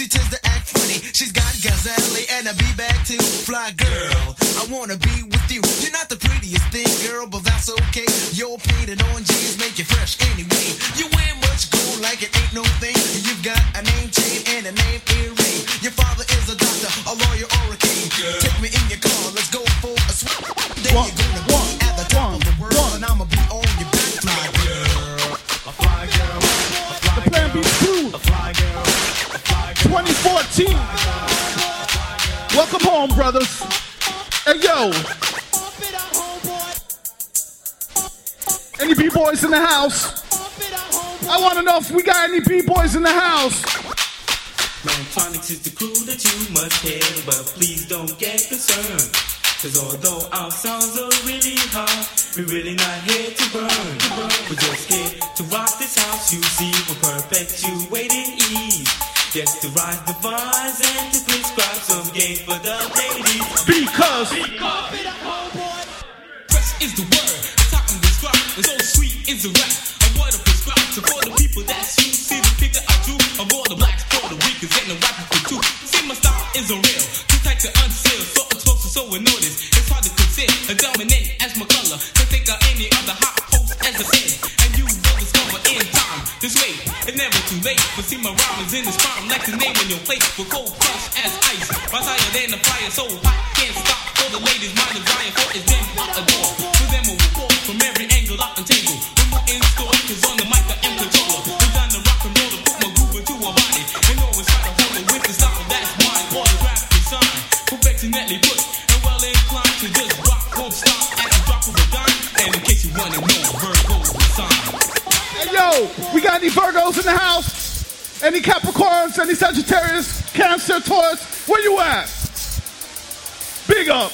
She tends to act funny. She's got gazelle and a B bag too. Fly girl, I wanna be with you. You're not the prettiest thing, girl, but that's okay. Your painted on jeans make you fresh anyway. You wear much gold like it ain't no thing. You've got a name home, brothers. Hey yo. Any b-boys in the house? I want to know if we got any b-boys in the house. Mantronix is the crew that you must hear, but please don't get concerned. Cause although our sounds are really hard, we're really not here to burn. We're just here to rock this house you see for perpetuating ease. Yes, to rise the vines and to prescribe some game for the ladies. Because. Fresh is the word, something described, and so sweet is the rap. I'm what I prescribe to for the people that you see the figure I drew of all the blacks, Puerto Ricans, and the rappers for two. See, my style is unreal, too see, my rhyme is in this prime, like the name on your plate, for cold crush as ice. Rise higher than the fire, so hot can't stop. For the ladies, my desire for is them I adore. Any Capricorns? Any Sagittarius? Cancer, Taurus? Where you at? Big up.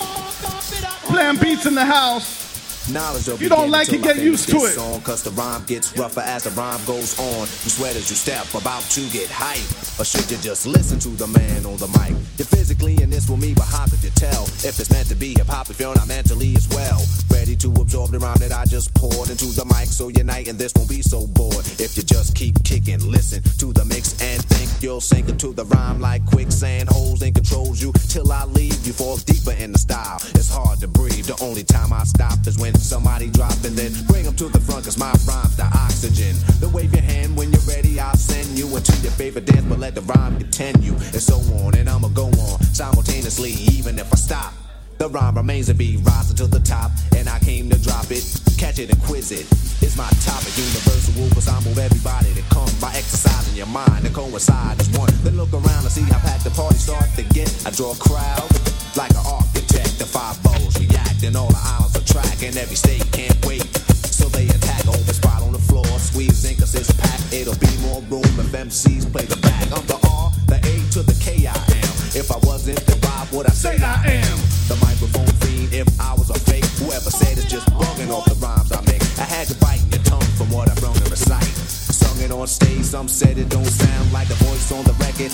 Playing beats in the house. Knowledge of You don't like it, get used to it. Song, Cause the rhyme gets rougher as the rhyme goes on. You sweat as you step, about to get hype. Or should you just listen to the man on the mic? You're physically in this with me, but how could you tell? If it's meant to be hip hop, if you're not mentally as well. Ready to absorb the rhyme that I just poured into the mic, so unite and this won't be so bored. If you just keep kicking, listen to the mix and think you'll sink into the rhyme like quicksand. Holes and controls you till I leave. You fall deeper in the style. It's hard to breathe. The only time I stop is when somebody drop and then bring them to the front, cause my rhyme's the oxygen. Then wave your hand when you're ready, I'll send you into your favorite dance, but let the rhyme continue. And so on, and I'ma go on simultaneously, even if I stop. The rhyme remains to be rising to the top, and I came to drop it, catch it and quiz it. It's my topic, universal, cause I move everybody to come by exercising your mind to coincide as one. Then look around and see how packed the party start to get. I draw a crowd like an architect. The five bows react, and all the islands attract, and every state can't wait. So they attack over spot on the floor, squeeze in cause it's packed. It'll be more room if MCs play the back. I'm the R, the A to the K I am. If I wasn't, then Bob would I say I am? The microphone fiend, if I was a fake, whoever said it's just bugging off the rhymes I make. I had to bite your tongue from what I've grown to recite. Sung it on stage, some said it don't sound like the voice on the record.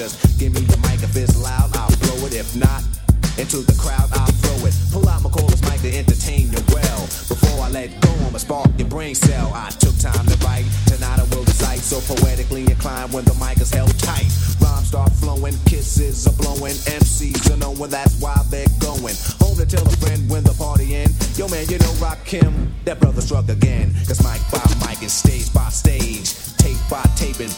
Just give me the mic if it's loud, I'll blow it. If not, into the crowd I'll throw it. Pull out my callers mic to entertain you well. Before I let go, I'ma spark your brain cell. I took time to write, tonight I will recite. So poetically inclined when the mic is held tight. Rhymes start flowing, kisses are blowing. MCs are knowing that's why they're going. Home to tell a friend when the party end. Yo man, you know Rakim, that brother struck again. Cause mic by mic and stage by stage. Tape by tape and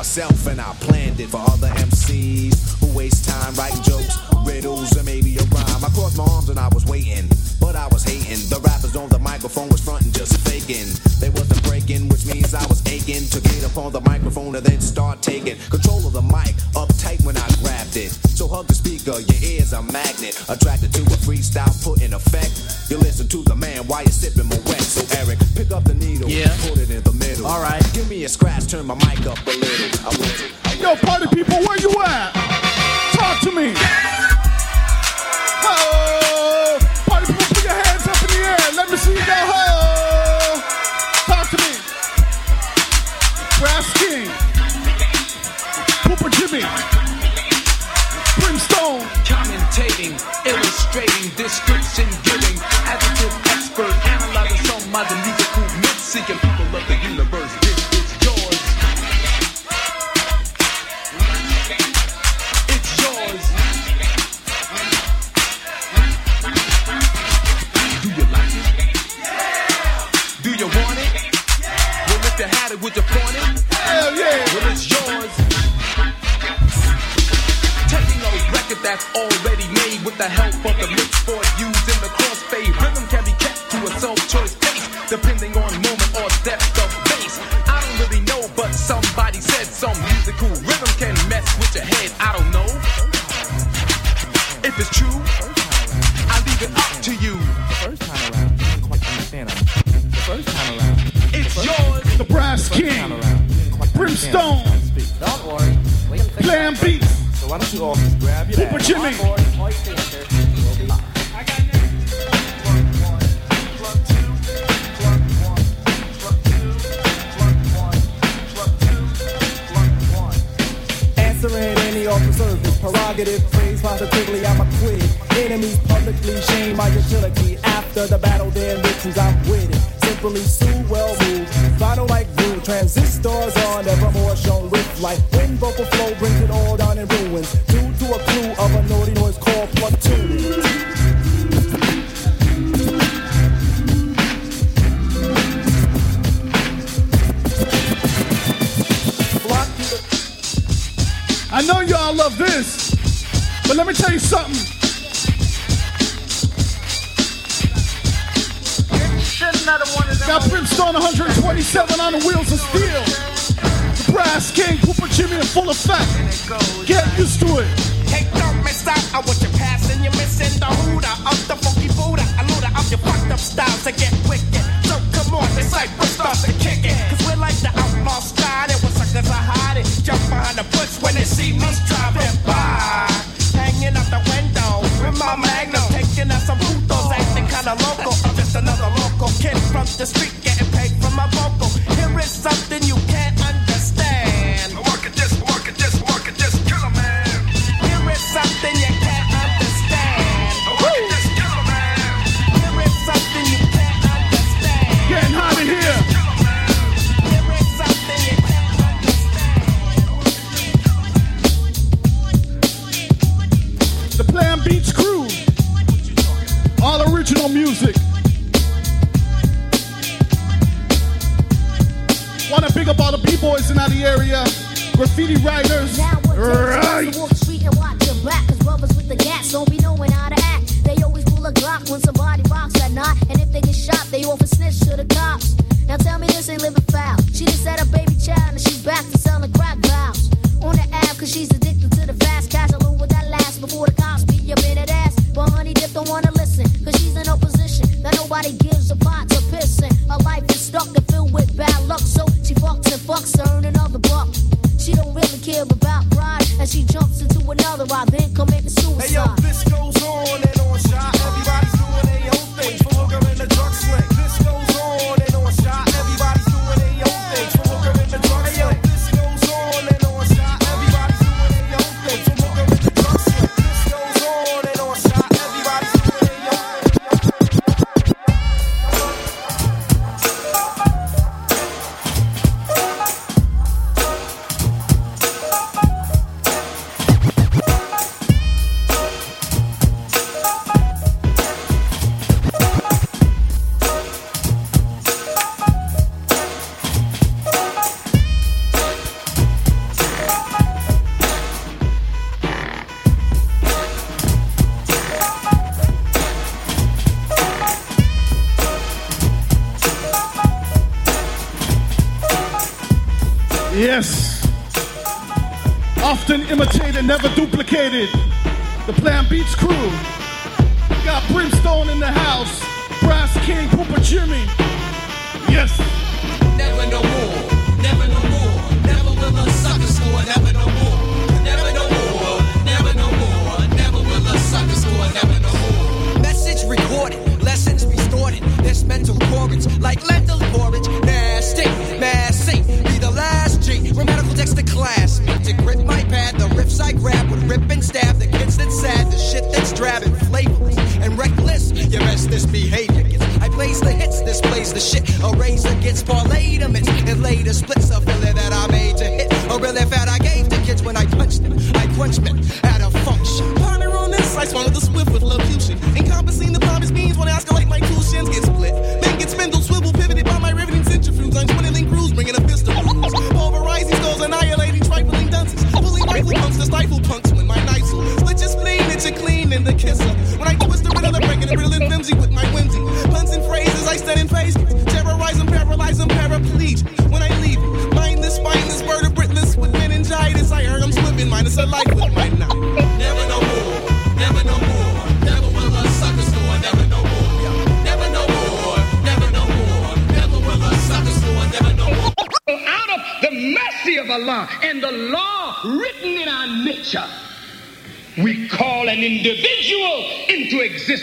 myself and I planned it for other MCs who waste time writing jokes, riddles, and maybe a rhyme. I crossed my arms and I was waiting, but I was hating. The rappers on the microphone was fronting, just faking. They wasn't breaking, which means I was aching to get up on the microphone and then start taking control of the mic, uptight when I grabbed it. So hug the speaker, your ears a magnet, attracted to a freestyle put in effect. You listen to the man while you're sipping my wet. So Eric, pick up the needle, Yeah. put it in the middle. All right. Give me a scratch, turn my mic up a little. up all the b-boys in the area. Graffiti writers. Now we're right. walk the street and watch your back. Cause brothers with the gas don't be knowing how to act. They always pull a Glock when somebody rocks at night. And if they get shot, they offer snitch to the cops. Now tell me this ain't living foul. She just had a baby child and she's back to selling crack vows. On the app, cause she's addicted to the fast cash Alone with that last. Before the cops beat your minute ass. But honey, just don't wanna fucks her in another buck. She don't really care about pride, and she jumps into another. I then commit suicide. Hey yo, this goes on Duplicated, the Plan Beats crew.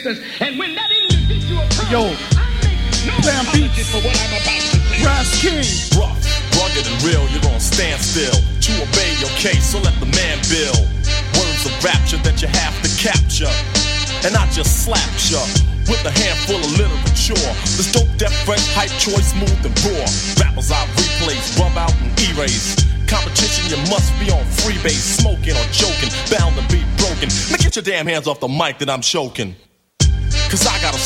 Existence, and when that individual comes, Yo, Bam Beats, for what I'm about to say. Brass King. Rough, rugged and real, you're on standstill. To obey your case, so let the man build. Words of rapture that you have to capture. And I just slapped ya with a handful of literature. This dope, deaf, fresh, hype, choice, smooth and raw. Rappers I replace, rub out and erase. Competition, you must be on freebase, smoking or joking, bound to be broken. Now get your damn hands off the mic that I'm choking.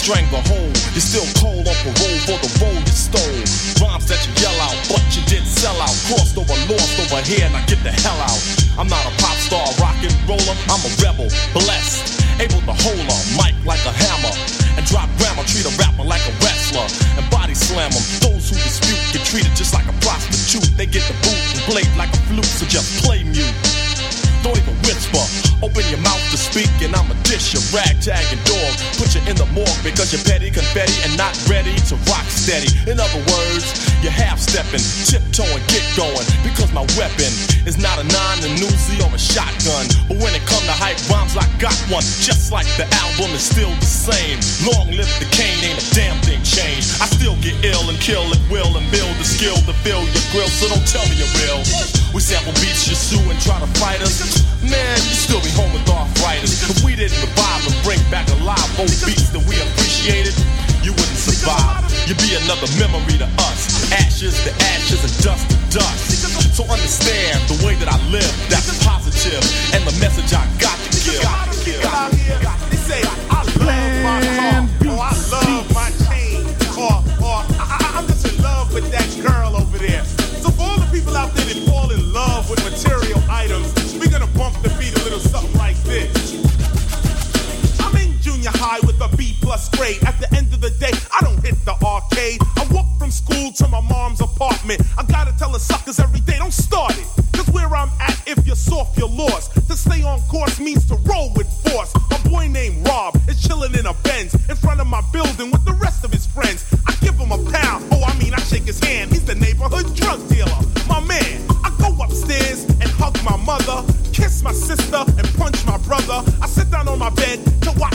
I a stranglehold. You're still cold off on parole for the role you stole. Rhymes that you yell out, but you did sell out. Crossed over, lost over here, now get the hell out. I'm not a pop star, rock and roller. I'm a rebel, blessed. Able to hold a mic like a hammer. And drop grammar, treat a rapper like a wrestler. And body slam them. Those who dispute get treated just like ragtag and dog. Put you in the morgue because you're petty, confetti, and not ready to rock steady. In other words, you're half stepping, tiptoeing, get going. Because my weapon is not a nine, a Uzi, or a shotgun. But when it come to hype rhymes, I got one. Just like the album is still the same. Long live the Kane, ain't a damn thing changed. I still get ill and kill at will and build the skill to fill your grill. So don't tell me you're real. We sample beats, you sue and try to fight us. Man, you still be home with arthritis. If we didn't revive and bring back alive old beats that we appreciated, you wouldn't survive. You'd be another memory to us. Ashes to ashes and dust to dust. So understand the way that I live, that's positive, The suckers every day, don't start it. Cause where I'm at, if you're soft, you're lost. To stay on course means to roll with force. My boy named Rob is chilling in a Benz in front of my building with the rest of his friends. I give him a pound, oh, I mean, I shake his hand. He's the neighborhood drug dealer, my man. I go upstairs and hug my mother, kiss my sister, and punch my brother. I sit down on my bed to watch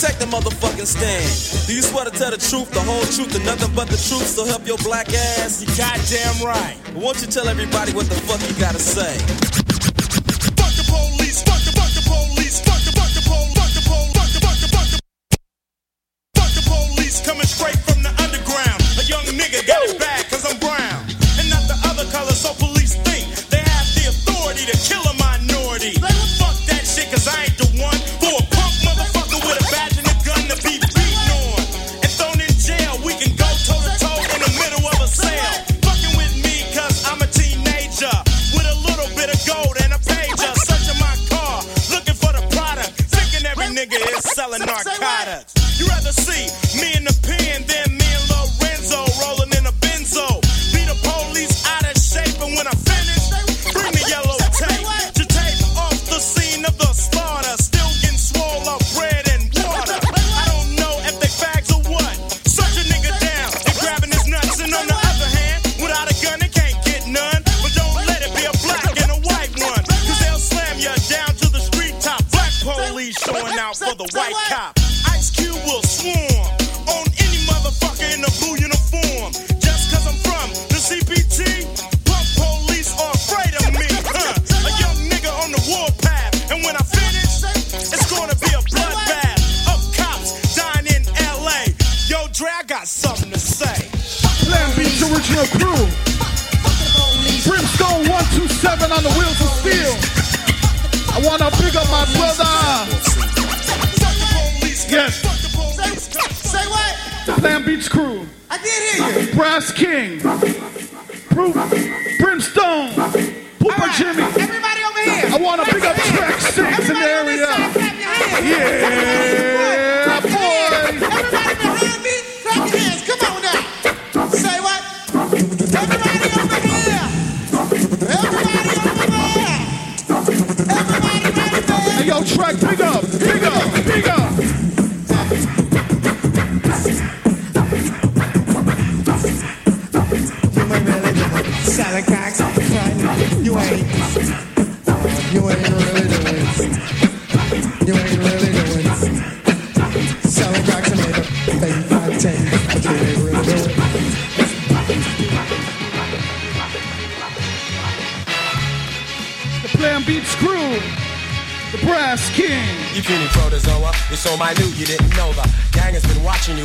take the motherfucking stand. Do you swear to tell the truth, the whole truth, and nothing but the truth? So help your black ass. You goddamn right. Won't you tell everybody what the fuck you gotta say?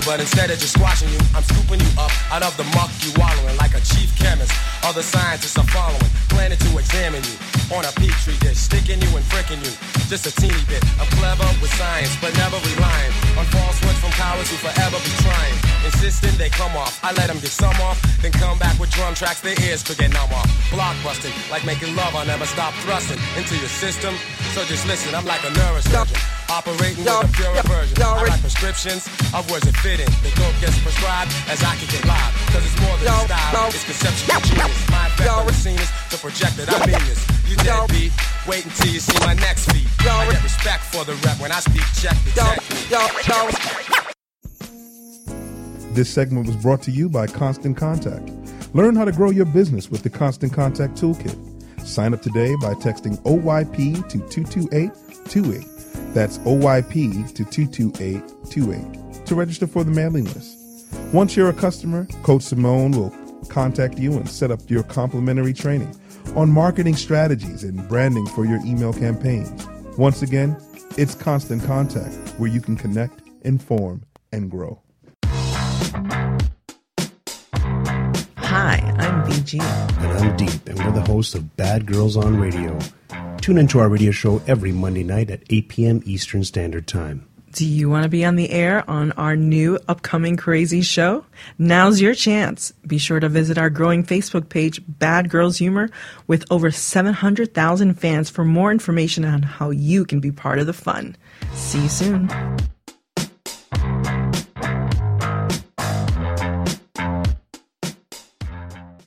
But instead of just squashing you, I'm scooping you up out of the muck you wallowing like a chief chemist. Other scientists are following, planning to examine you on a petri dish, sticking you and fricking you. Just a teeny bit. I'm clever with science, but never relying on falsehoods from cowards who forever be trying. Insisting they come off, I let them get some off, then come back with drum tracks their ears could get numb off. Blockbusting, like making love, I'll never stop thrusting into your system. So just listen, I'm like a neurosurgeon. Operating with a pure version. I write prescriptions of words that fit in. The dope gets prescribed as I can get live. Cause it's more than a style, it's conceptual genius. My effect on the scene is to project that I mean this. You deadbeat, wait until you see my next beat. I get respect for the rep when I speak, check the yo, technique. Yo, yo. This segment was brought to you by Constant Contact. Learn how to grow your business with the Constant Contact Toolkit. Sign up today by texting OYP to 22828. That's OYP to 22828 to register for the mailing list. Once you're a customer, Coach Simone will contact you and set up your complimentary training on marketing strategies and branding for your email campaigns. Once again, it's Constant Contact where you can connect, inform, and grow. Hi, I'm BG. And I'm Deep, and we're the hosts of Bad Girls on Radio. Tune into our radio show every Monday night at 8 p.m. Eastern Standard Time. Do you want to be on the air on our new upcoming crazy show? Now's your chance. Be sure to visit our growing Facebook page, Bad Girls Humor, with over 700,000 fans for more information on how you can be part of the fun. See you soon.